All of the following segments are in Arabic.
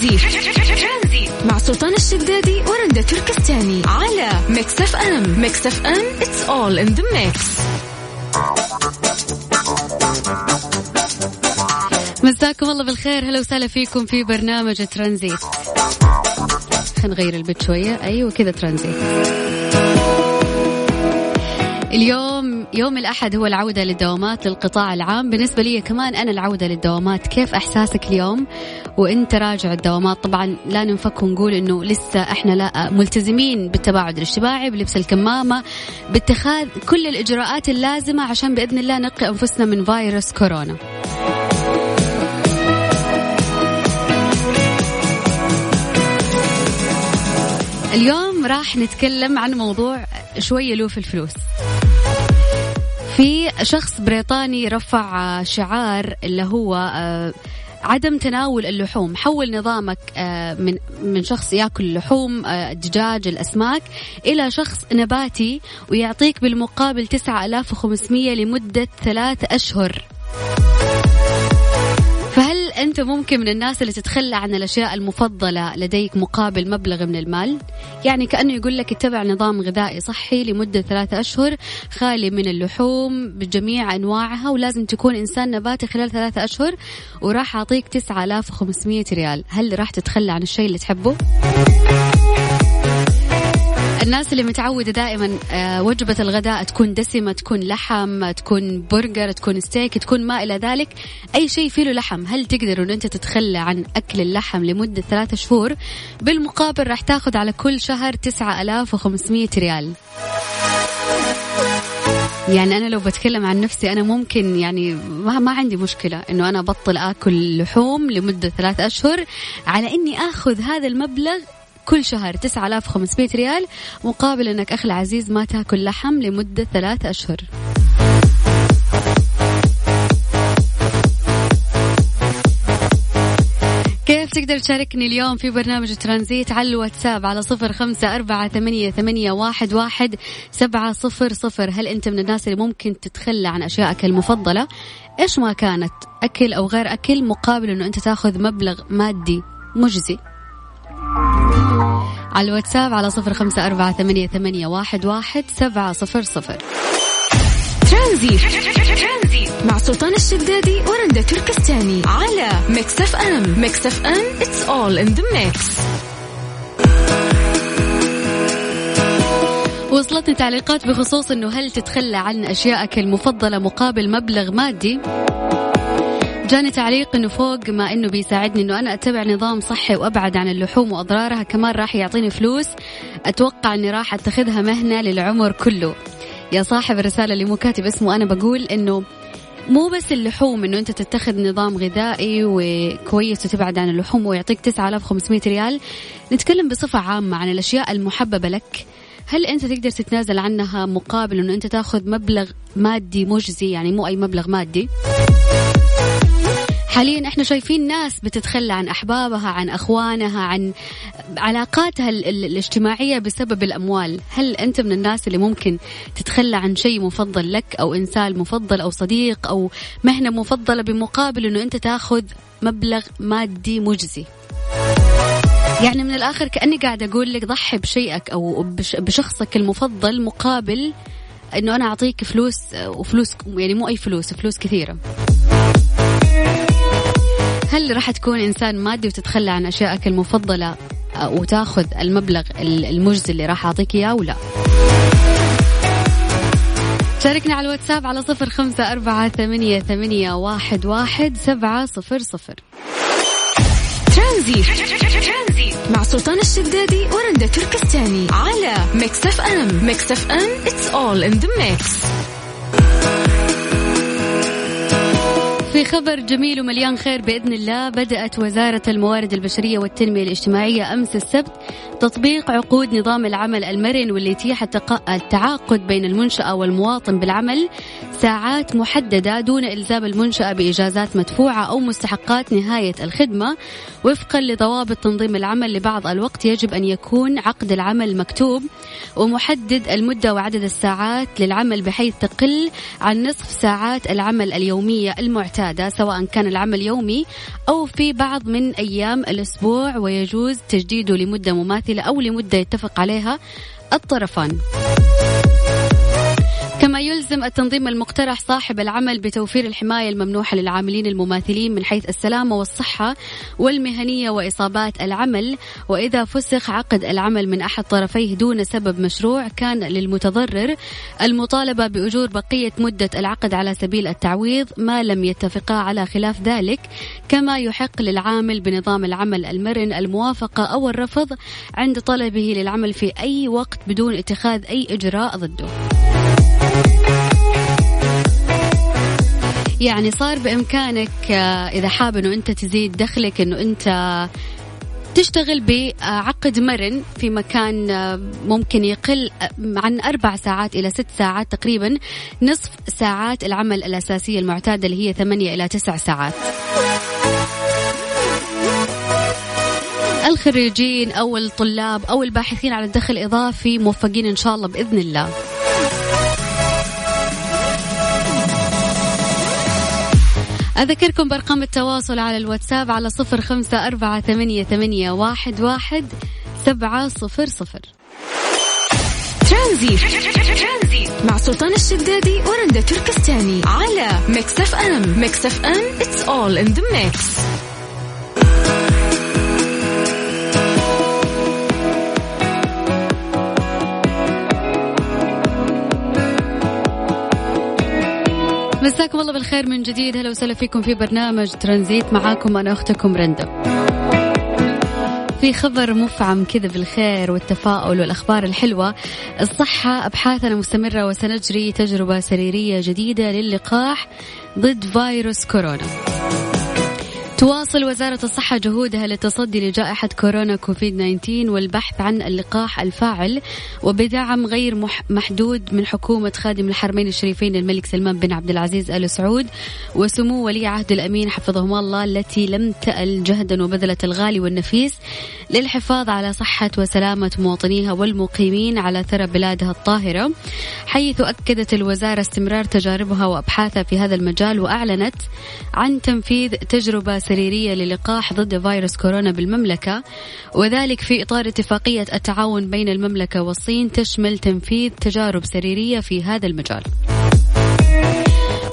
ترانزي مع سلطان الشدادي ورندا تركستاني على ميكس اف ام. ميكس اف ام it's all in the mix. مساكم الله بالخير. هلا وسهلا فيكم في برنامج ترانزيت. خلينا نغير ال beat شوية. أيوة كذا ترانزيت. اليوم يوم الأحد هو العودة للدوامات للقطاع العام. بالنسبة لي كمان أنا العودة للدوامات. كيف إحساسك اليوم؟ وانت راجع الدوامات. طبعا لا ننفك ونقول إنه لسه إحنا لا ملتزمين بالتباعد الاجتماعي بلبس الكمامة باتخاذ كل الإجراءات اللازمة عشان بإذن الله نقي أنفسنا من فيروس كورونا. اليوم راح نتكلم عن موضوع شوية له في الفلوس. في شخص بريطاني رفع شعار اللي هو آه، عدم تناول اللحوم. حول نظامك آه، من من شخص ياكل اللحوم آه، الدجاج الأسماك إلى شخص نباتي ويعطيك بالمقابل 9500 لمدة ثلاث أشهر. أنت ممكن من الناس اللي تتخلى عن الأشياء المفضلة لديك مقابل مبلغ من المال يعني كأنه يقول لك اتبع نظام غذائي صحي لمدة ثلاثة أشهر خالي من اللحوم بجميع أنواعها ولازم تكون إنسان نباتي خلال ثلاثة أشهر وراح أعطيك 9500 ريال هل راح تتخلى عن الشيء اللي تحبه؟ الناس اللي متعودة دائما آه، وجبة الغداء تكون دسمة تكون لحم تكون برجر تكون ستيك تكون ما إلى ذلك أي شيء فيه له لحم. هل تقدر أن أنت تتخلى عن أكل اللحم لمدة ثلاثة شهور؟ بالمقابل راح تاخذ على كل شهر 9500 ريال. يعني أنا لو بتكلم عن نفسي أنا ممكن يعني ما, ما عندي مشكلة إنه أنا بطل آكل لحوم لمدة ثلاثة أشهر على إني آخذ هذا المبلغ كل شهر 9500 ريال مقابل انك أخي العزيز ما تاكل لحم لمدة ثلاث اشهر. كيف تقدر تشاركني اليوم في برنامج ترانزيت على الواتساب على صفر خمسة أربعة ثمانية, ثمانية واحد, واحد سبعة صفر صفر؟ هل أنت من الناس اللي ممكن تتخلى عن أشيائك المفضلة؟ إيش ما كانت أكل أو غير أكل مقابل أنه أنت تاخذ مبلغ مادي مجزي. على الواتساب على صفر خمسة أربعة ثمانية, ثمانية واحد, واحد سبعة صفر صفر. ترانزي مع سلطان الشدادي ورندا تركستاني على ميكس اف ام. ميكس اف ام it's all in the mix. وصلتني تعليقات بخصوص إنه هل تتخلى عن أشيائك المفضلة مقابل مبلغ مادي؟ جاني تعليق إنه فوق ما إنه بيساعدني إنه أنا أتبع نظام صحي وأبعد عن اللحوم وأضرارها كمان راح يعطيني فلوس. أتوقع إني راح أتخذها مهنة للعمر كله. يا صاحب الرسالة اللي مو كاتب اسمه أنا بقول إنه مو بس اللحوم إنه أنت تتخذ نظام غذائي وكويس وتبعد عن اللحوم ويعطيك 9500 ريال. نتكلم بصفة عامة عن الأشياء المحببة لك. هل أنت تقدر تتنازل عنها مقابل إنه أنت تاخذ مبلغ مادي مجزي؟ يعني مو أي مبلغ مادي. حاليا إحنا شايفين ناس بتتخلى عن أحبابها عن أخوانها عن علاقاتها الاجتماعية بسبب الأموال. هل أنت من الناس اللي ممكن تتخلى عن شيء مفضل لك أو إنسان مفضل أو صديق أو مهنة مفضلة بمقابل إنه أنت تاخذ مبلغ مادي مجزي؟ يعني من الآخر كأني قاعدة أقول لك ضحي بشيئك أو بشخصك المفضل مقابل إنه أنا أعطيك فلوس وفلوس يعني مو أي فلوس فلوس كثيرة. هل راح تكون إنسان مادي وتتخلى عن أشيائك المفضلة آه، وتاخذ المبلغ المجزي اللي راح أعطيك إياه ولا شاركنا على الواتساب على صفر خمسة أربعة ثمانية, ثمانية واحد, واحد سبعة صفر صفر. ترانزيت مع سلطان الشدادي ورندا تركستاني على ميكس أف أم. ميكس أف أم it's all in the mix. في خبر جميل ومليان خير بإذن الله بدأت وزارة الموارد البشرية والتنمية الاجتماعية أمس السبت تطبيق عقود نظام العمل المرن واللي يتيح التعاقد بين المنشأة والمواطن بالعمل ساعات محددة دون إلزام المنشأة بإجازات مدفوعة أو مستحقات نهاية الخدمة. وفقا لضوابط تنظيم العمل لبعض الوقت يجب أن يكون عقد العمل مكتوب ومحدد المدة وعدد الساعات للعمل بحيث تقل عن نصف ساعات العمل اليومية المعتادة. زيادة سواء كان العمل يومي أو في بعض من أيام الأسبوع ويجوز تجديده لمدة مماثلة أو لمدة يتفق عليها الطرفان. يلزم التنظيم المقترح صاحب العمل بتوفير الحماية الممنوحة للعاملين المماثلين من حيث السلامة والصحة والمهنية وإصابات العمل وإذا فسخ عقد العمل من أحد طرفيه دون سبب مشروع كان للمتضرر المطالبة بأجور بقية مدة العقد على سبيل التعويض ما لم يتفقا على خلاف ذلك كما يحق للعامل بنظام العمل المرن الموافقة أو الرفض عند طلبه للعمل في أي وقت بدون اتخاذ أي إجراء ضده. يعني صار بإمكانك آه، إذا حاب إنه أنت تزيد دخلك إنه أنت تشتغل بعقد مرن في مكان آه، ممكن يقل آه، عن أربع ساعات إلى ست ساعات تقريبا نصف ساعات العمل الأساسية المعتادة اللي هي ثمانية إلى تسع ساعات. الخريجين أو الطلاب أو الباحثين على الدخل الإضافي موفقين إن شاء الله بإذن الله. أذكركم بأرقام التواصل على الواتساب على صفر خمسة أربعة ثمانية, ثمانية واحد, واحد سبعة صفر صفر. ترانزيت مع سلطان الشدادي ورندا تركستاني على ميكس أف أم. ميكس أف أم it's all in the mix. مساكم الله بالخير من جديد. هلا وسهلا فيكم في برنامج ترانزيت معاكم أنا أختكم رندا في خبر مفعم كذا بالخير والتفاؤل والأخبار الحلوة. الصحة أبحاثنا مستمرة وسنجري تجربة سريرية جديدة للقاح ضد فيروس كورونا. تواصل وزارة الصحة جهودها للتصدي لجائحة كورونا كوفيد 19 والبحث عن اللقاح الفاعل وبدعم غير محدود من حكومة خادم الحرمين الشريفين الملك سلمان بن عبد العزيز آل سعود وسمو ولي عهد الأمين حفظهما الله التي لم تأل جهدا وبذلت الغالي والنفيس للحفاظ على صحة وسلامة مواطنيها والمقيمين على ثرى بلادها الطاهرة حيث أكدت الوزارة استمرار تجاربها وأبحاثها في هذا المجال وأعلنت عن تنفيذ تجربة سريرية للقاح ضد فيروس كورونا بالمملكة وذلك في إطار اتفاقية التعاون بين المملكة والصين تشمل تنفيذ تجارب سريرية في هذا المجال.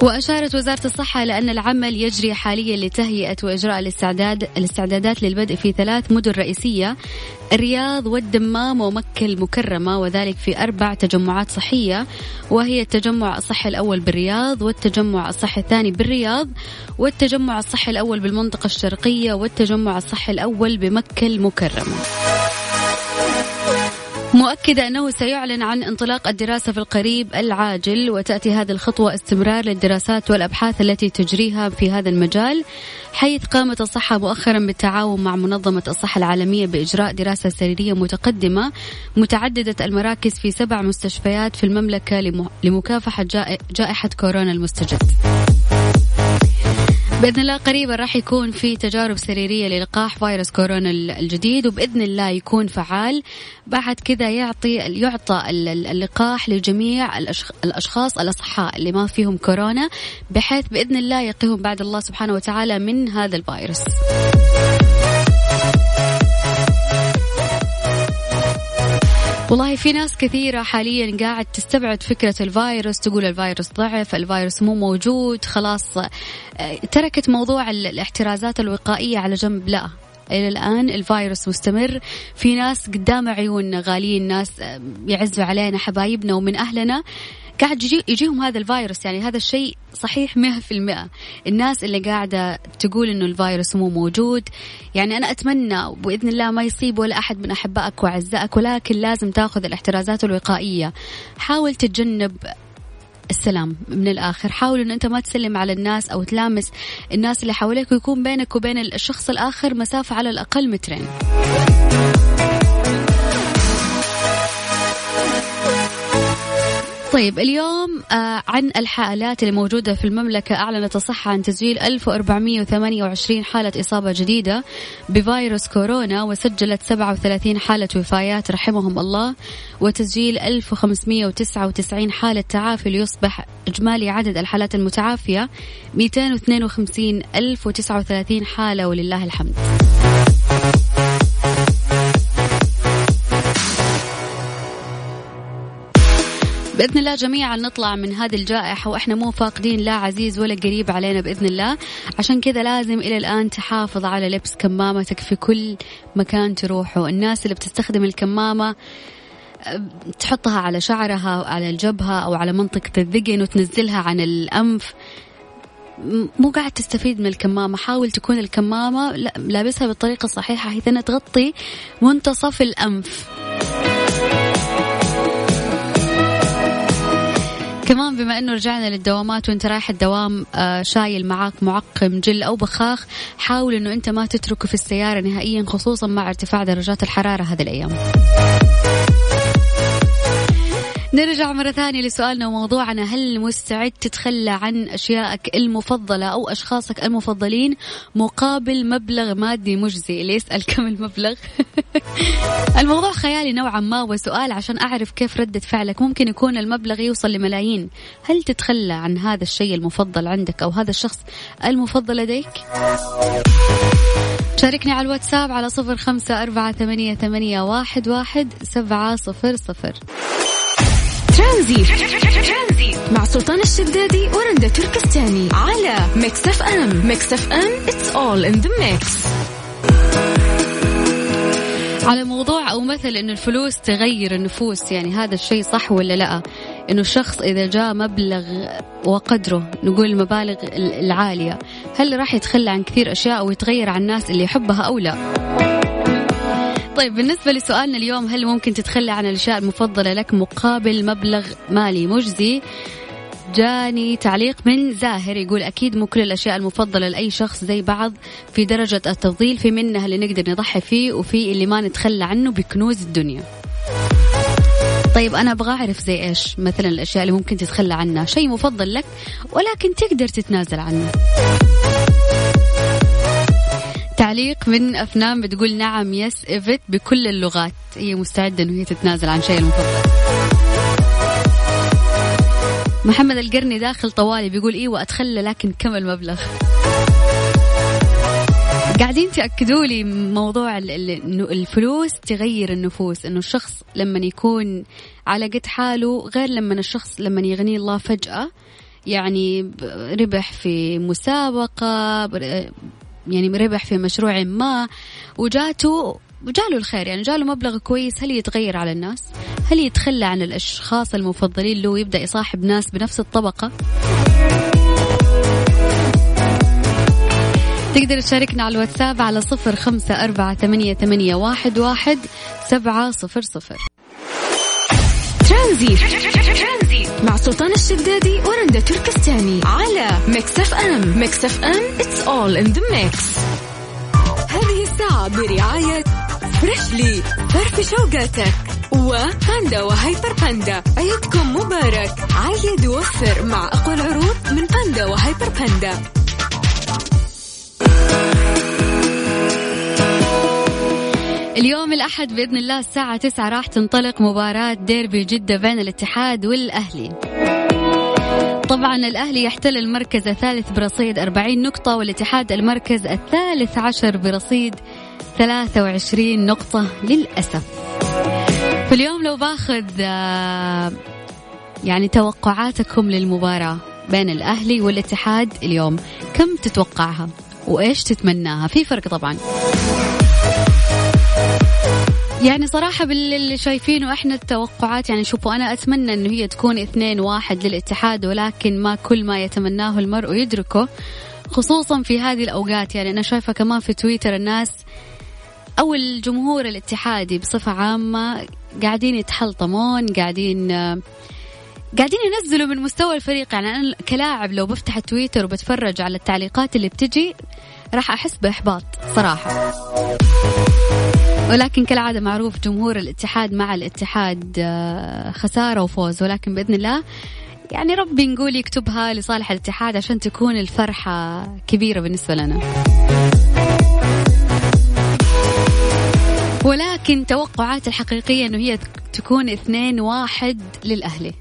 وأشارت وزارة الصحة إلى أن العمل يجري حاليا لتهيئة وإجراء الاستعداد الاستعدادات للبدء في ثلاث مدن رئيسية الرياض والدمام ومكة المكرمة وذلك في أربع تجمعات صحية وهي التجمع الصحي الأول بالرياض والتجمع الصحي الثاني بالرياض والتجمع الصحي الأول بالمنطقة الشرقية والتجمع الصحي الأول بمكة المكرمة. مؤكدة أنه سيعلن عن انطلاق الدراسة في القريب العاجل وتأتي هذه الخطوة استمرار للدراسات والأبحاث التي تجريها في هذا المجال حيث قامت الصحة مؤخرا بالتعاون مع منظمة الصحة العالمية بإجراء دراسة سريرية متقدمة متعددة المراكز في سبع مستشفيات في المملكة لمكافحة جائحة كورونا المستجد. بإذن الله قريبا راح يكون في تجارب سريرية للقاح فيروس كورونا الجديد وبإذن الله يكون فعال بعد كذا يعطي يعطى اللقاح لجميع الأشخاص الأصحاء اللي ما فيهم كورونا بحيث بإذن الله يقيهم بعد الله سبحانه وتعالى من هذا الفيروس. والله في ناس كثيرة حاليا قاعد تستبعد فكرة الفيروس تقول الفيروس ضعف الفيروس مو موجود خلاص آه، تركت موضوع الاحترازات الوقائية على جنب. لا إلى الآن الفيروس مستمر. في ناس قدام عيوننا غاليين ناس آه، يعزوا علينا حبايبنا ومن أهلنا. قاعد يجي يجيهم هذا الفيروس يعني هذا الشيء صحيح مئة في المئة الناس اللي قاعدة تقول إنه الفيروس مو موجود يعني أنا أتمنى بإذن الله ما يصيب ولا أحد من أحبائك وأعزائك ولكن لازم تأخذ الاحترازات الوقائية. حاول تتجنب السلام من الآخر حاول أن أنت ما تسلم على الناس أو تلامس الناس اللي حواليك ويكون بينك وبين الشخص الآخر مسافة على الأقل مترين. طيب اليوم آه عن الحالات اللي موجودة في المملكة أعلنت الصحة عن تسجيل 1428 حالة إصابة جديدة بفيروس كورونا وسجلت 37 حالة وفايات رحمهم الله وتسجيل 1599 حالة تعافي ليصبح إجمالي عدد الحالات المتعافية 252 1039 حالة ولله الحمد. بإذن الله جميعا نطلع من هذه الجائحة وإحنا مو فاقدين لا عزيز ولا قريب علينا بإذن الله. عشان كذا لازم إلى الآن تحافظ على لبس كمامتك في كل مكان تروحه. الناس اللي بتستخدم الكمامة تحطها على شعرها على الجبهة أو على منطقة الذقن وتنزلها عن الأنف. مو قاعد تستفيد من الكمامة. حاول تكون الكمامة لابسها بالطريقة الصحيحة حيث أنها تغطي منتصف الأنف. كمان بما إنه رجعنا للدوامات وإنت رايح الدوام آه، شايل معاك معقم جل أو بخاخ حاول إنه إنت ما تتركه في السيارة نهائيا خصوصا مع ارتفاع درجات الحرارة هذه الأيام. نرجع مرة ثانية لسؤالنا وموضوعنا. هل مستعد تتخلى عن أشيائك المفضلة أو أشخاصك المفضلين مقابل مبلغ مادي مجزي؟ اللي يسأل كم المبلغ؟ الموضوع خيالي نوعا ما وسؤال عشان أعرف كيف ردة فعلك. ممكن يكون المبلغ يوصل لملايين. هل تتخلى عن هذا الشيء المفضل عندك أو هذا الشخص المفضل لديك؟ شاركني على الواتساب على صفر خمسة أربعة ثمانية, ثمانية واحد, واحد سبعة صفر صفر. ترانزيت مع سلطان الشدادي ورندا تركستاني على ميكس اف ام. ميكس اف ام it's all in the mix. على موضوع أو مثل إنه الفلوس تغير النفوس يعني هذا الشيء صح ولا لا؟ إنه الشخص إذا جاء مبلغ وقدره نقول المبالغ العالية هل راح يتخلى عن كثير أشياء ويتغير عن الناس اللي يحبها أو لا؟ طيب بالنسبة لسؤالنا اليوم هل ممكن تتخلى عن الأشياء المفضلة لك مقابل مبلغ مالي مجزي؟ جاني تعليق من زاهر يقول أكيد مو كل الأشياء المفضلة لأي شخص زي بعض في درجة التفضيل في منها اللي نقدر نضحي فيه وفي اللي ما نتخلى عنه بكنوز الدنيا. طيب أنا أبغى أعرف زي إيش مثلا الأشياء اللي ممكن تتخلى عنها؟ شيء مفضل لك ولكن تقدر تتنازل عنه. تعليق من أفنان بتقول نعم يس إيفت بكل اللغات. هي مستعدة إنه هي تتنازل عن شيء المفضل. محمد القرني داخل طوالي بيقول أيوه اتخلى لكن كم المبلغ؟ قاعدين تأكدوا لي موضوع إنه الفلوس تغير النفوس إنه الشخص لما يكون على قد حاله غير لما الشخص لما يغني الله فجأة يعني ربح في مسابقة يعني ربح في مشروع ما وجاته وجاله الخير. يعني جاله مبلغ كويس. هل يتغير على الناس؟ هل يتخلى عن الأشخاص المفضلين؟ له ويبدأ يصاحب ناس بنفس الطبقة. تقدر تشاركنا على الواتساب على صفر خمسة أربعة ثمانية, ثمانية واحد, واحد سبعة صفر صفر. ترانزيت. مع سلطان الشدادي ورندا تركستاني على ميكس اف ام. ميكس اف ام it's all in the mix. هذه الساعة برعاية فريشلي فرف شوقاتك وباندا وهايبر باندا. عيدكم مبارك. عيد ووفر مع أقوى العروض من باندا وهايبر باندا. اليوم الأحد بإذن الله الساعة 9 راح تنطلق مباراة ديربي جدة بين الاتحاد والأهلي. طبعا الأهلي يحتل المركز الثالث برصيد 40 نقطة والاتحاد المركز الثالث عشر برصيد 23 نقطة للأسف. في اليوم لو باخذ آه، يعني توقعاتكم للمباراة بين الأهلي والاتحاد اليوم كم تتوقعها؟ وإيش تتمناها؟ في فرق طبعا. يعني صراحة باللي شايفينه إحنا التوقعات يعني شوفوا أنا أتمنى إنه هي تكون اثنين واحد للاتحاد ولكن ما كل ما يتمناه المرء يدركه خصوصا في هذه الأوقات. يعني أنا شايفة كمان في تويتر الناس أو الجمهور الاتحادي بصفة عامة قاعدين يتحلطمون قاعدين قاعدين ينزلوا من مستوى الفريق. يعني أنا كلاعب لو بفتح التويتر وبتفرج على التعليقات اللي بتجي راح أحس بإحباط صراحة. ولكن كالعادة معروف جمهور الاتحاد مع الاتحاد آه، خسارة وفوز. ولكن بإذن الله يعني ربي نقول يكتبها لصالح الاتحاد عشان تكون الفرحة كبيرة بالنسبة لنا. ولكن توقعات الحقيقية أنه هي تكون اثنين واحد للأهلي.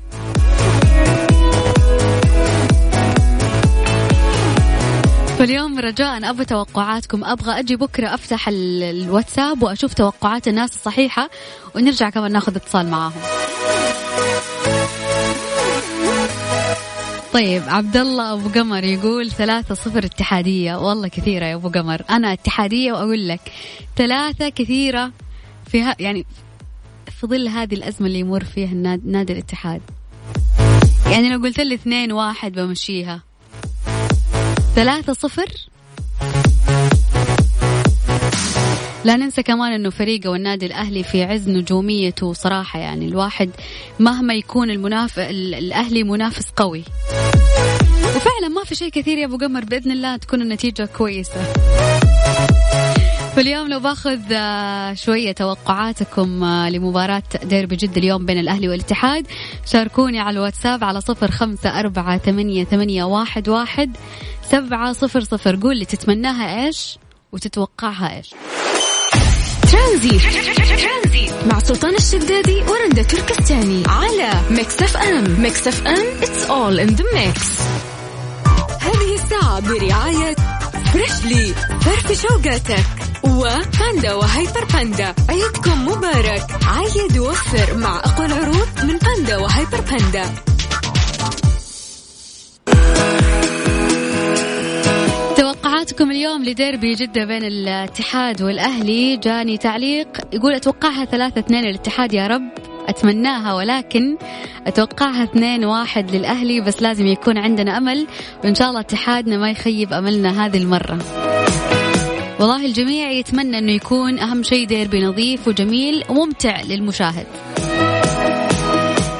فاليوم رجاء أبغى توقعاتكم. أبغى أجي بكرة أفتح الواتساب وأشوف توقعات الناس الصحيحة ونرجع كمان ناخذ اتصال معاهم. طيب عبد الله أبو قمر يقول ثلاثة صفر اتحادية. والله كثيرة يا أبو قمر. أنا اتحادية وأقول لك ثلاثة كثيرة فيها يعني في ظل هذه الأزمة اللي يمر فيها نادي الاتحاد. يعني لو قلت لي اثنين واحد بمشيها. ثلاثة صفر. لا ننسى كمان إنه فريقه والنادي الأهلي في عز نجوميته صراحة يعني الواحد مهما يكون المناف الأهلي منافس قوي. وفعلا ما في شيء كثير يا أبو قمر بإذن الله تكون النتيجة كويسة. فاليوم لو باخذ آه، شوية توقعاتكم آه، لمباراة ديربي جد اليوم بين الأهلي والاتحاد. شاركوني على الواتساب على صفر خمسة أربعة ثمانية, ثمانية واحد, واحد سبعة صفر صفر. قول لي تتمناها إيش وتتوقعها إيش. ترانزيت مع سلطان الشدادي ورندا تركستاني على ميكس أف أم. ميكس أف أم it's all in the mix. هذه الساعة برعاية فريشلي فرف شوقاتك. وباندا وهايبر باندا. عيدكم مبارك. عيد ووفر مع أقوى العروض من باندا وهيبر باندا. توقعاتكم اليوم لديربي جدة بين الاتحاد والأهلي. جاني تعليق. يقول أتوقعها ثلاثة اثنين الاتحاد يا رب. أتمناها ولكن أتوقعها اثنين واحد للأهلي بس لازم يكون عندنا أمل وإن شاء الله اتحادنا ما يخيب أملنا هذه المرة. والله الجميع يتمنى أنه يكون أهم شيء ديربي نظيف وجميل وممتع للمشاهد.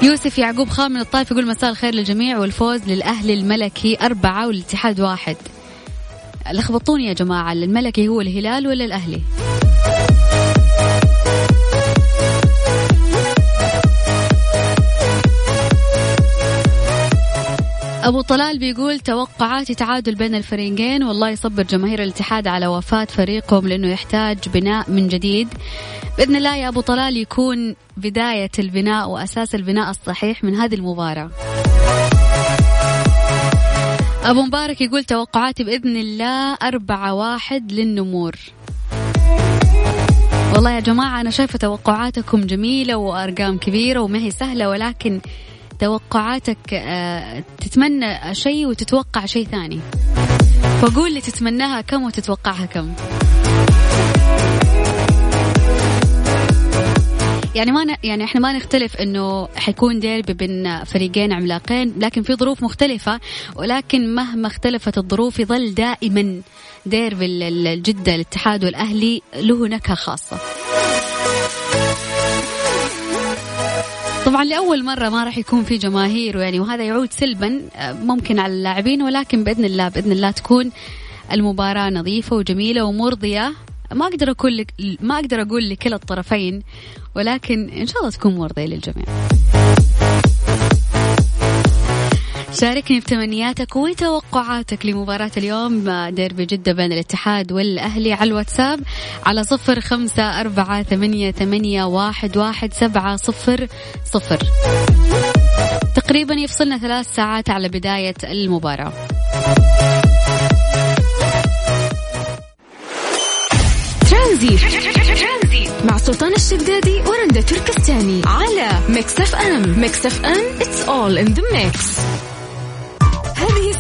يوسف يعقوب خان من الطائف يقول مساء الخير للجميع والفوز للأهلي الملكي أربعة والاتحاد واحد. لخبطوني يا جماعة الملكي هو الهلال ولا الأهلي؟ أبو طلال بيقول توقعاتي تعادل بين الفريقين والله يصبر جماهير الاتحاد على وفاة فريقهم لأنه يحتاج بناء من جديد. بإذن الله يا أبو طلال يكون بداية البناء وأساس البناء الصحيح من هذه المباراة. أبو مبارك يقول توقعاتي بإذن الله أربعة واحد للنمور. والله يا جماعة أنا شايفة توقعاتكم جميلة وأرقام كبيرة وما هي سهلة ولكن توقعاتك آه، تتمنى شيء وتتوقع شيء ثاني. فقول لي تتمناها كم وتتوقعها كم. يعني ما ن... يعني إحنا ما نختلف إنه حيكون ديربي بين فريقين عملاقين لكن في ظروف مختلفة ولكن مهما اختلفت الظروف يظل دائما ديربي الجدة الاتحاد والأهلي له نكهة خاصة. طبعا لأول مرة ما راح يكون في جماهير يعني وهذا يعود سلبا آه، ممكن على اللاعبين ولكن بإذن الله بإذن الله تكون المباراة نظيفة وجميلة ومرضية. ما أقدر أقول لك ما أقدر أقول لكل الطرفين ولكن إن شاء الله تكون مرضية للجميع. شاركني بتمنياتك وتوقعاتك لمباراة اليوم ديربي جدة بين الاتحاد والأهلي على الواتساب على صفر خمسة أربعة ثمانية, ثمانية واحد, واحد سبعة صفر صفر. تقريبا يفصلنا ثلاث ساعات على بداية المباراة. ترانزيت مع سلطان الشدادي ورندا تركستاني على ميكس اف ام. ميكس اف ام it's all in the mix.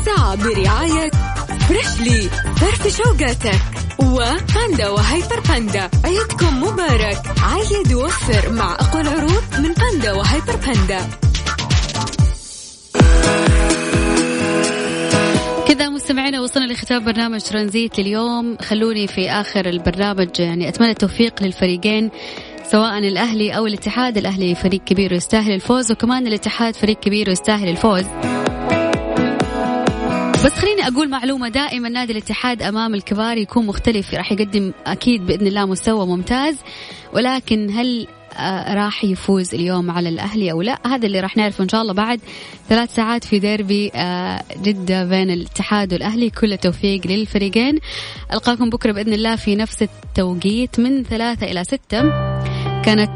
الساعة برعاية فريشلي فرف شوقاتك وباندا وهايبر باندا. عيدكم مبارك. عيد وفر مع أقوى العروض من باندا وهايبر باندا. كذا مستمعينا وصلنا لختام برنامج ترانزيت لليوم. خلوني في آخر البرنامج يعني أتمنى التوفيق للفريقين سواء الأهلي أو الاتحاد. الأهلي فريق كبير ويستاهل الفوز وكمان الاتحاد فريق كبير ويستاهل الفوز. بس خليني أقول معلومة دائما نادي الاتحاد أمام الكبار يكون مختلف راح يقدم أكيد بإذن الله مستوى ممتاز ولكن هل آه، راح يفوز اليوم على الأهلي أو لا؟ هذا اللي راح نعرفه إن شاء الله بعد ثلاث ساعات في ديربي آه، جدة بين الاتحاد والأهلي. كل التوفيق للفريقين. ألقاكم بكرة بإذن الله في نفس التوقيت من ثلاثة إلى ستة. كانت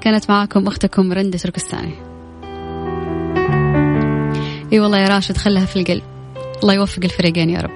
كانت معاكم أختكم رندة تركستاني. إي والله يا راشد خلها في القلب. الله يوفق الفريقين يا رب.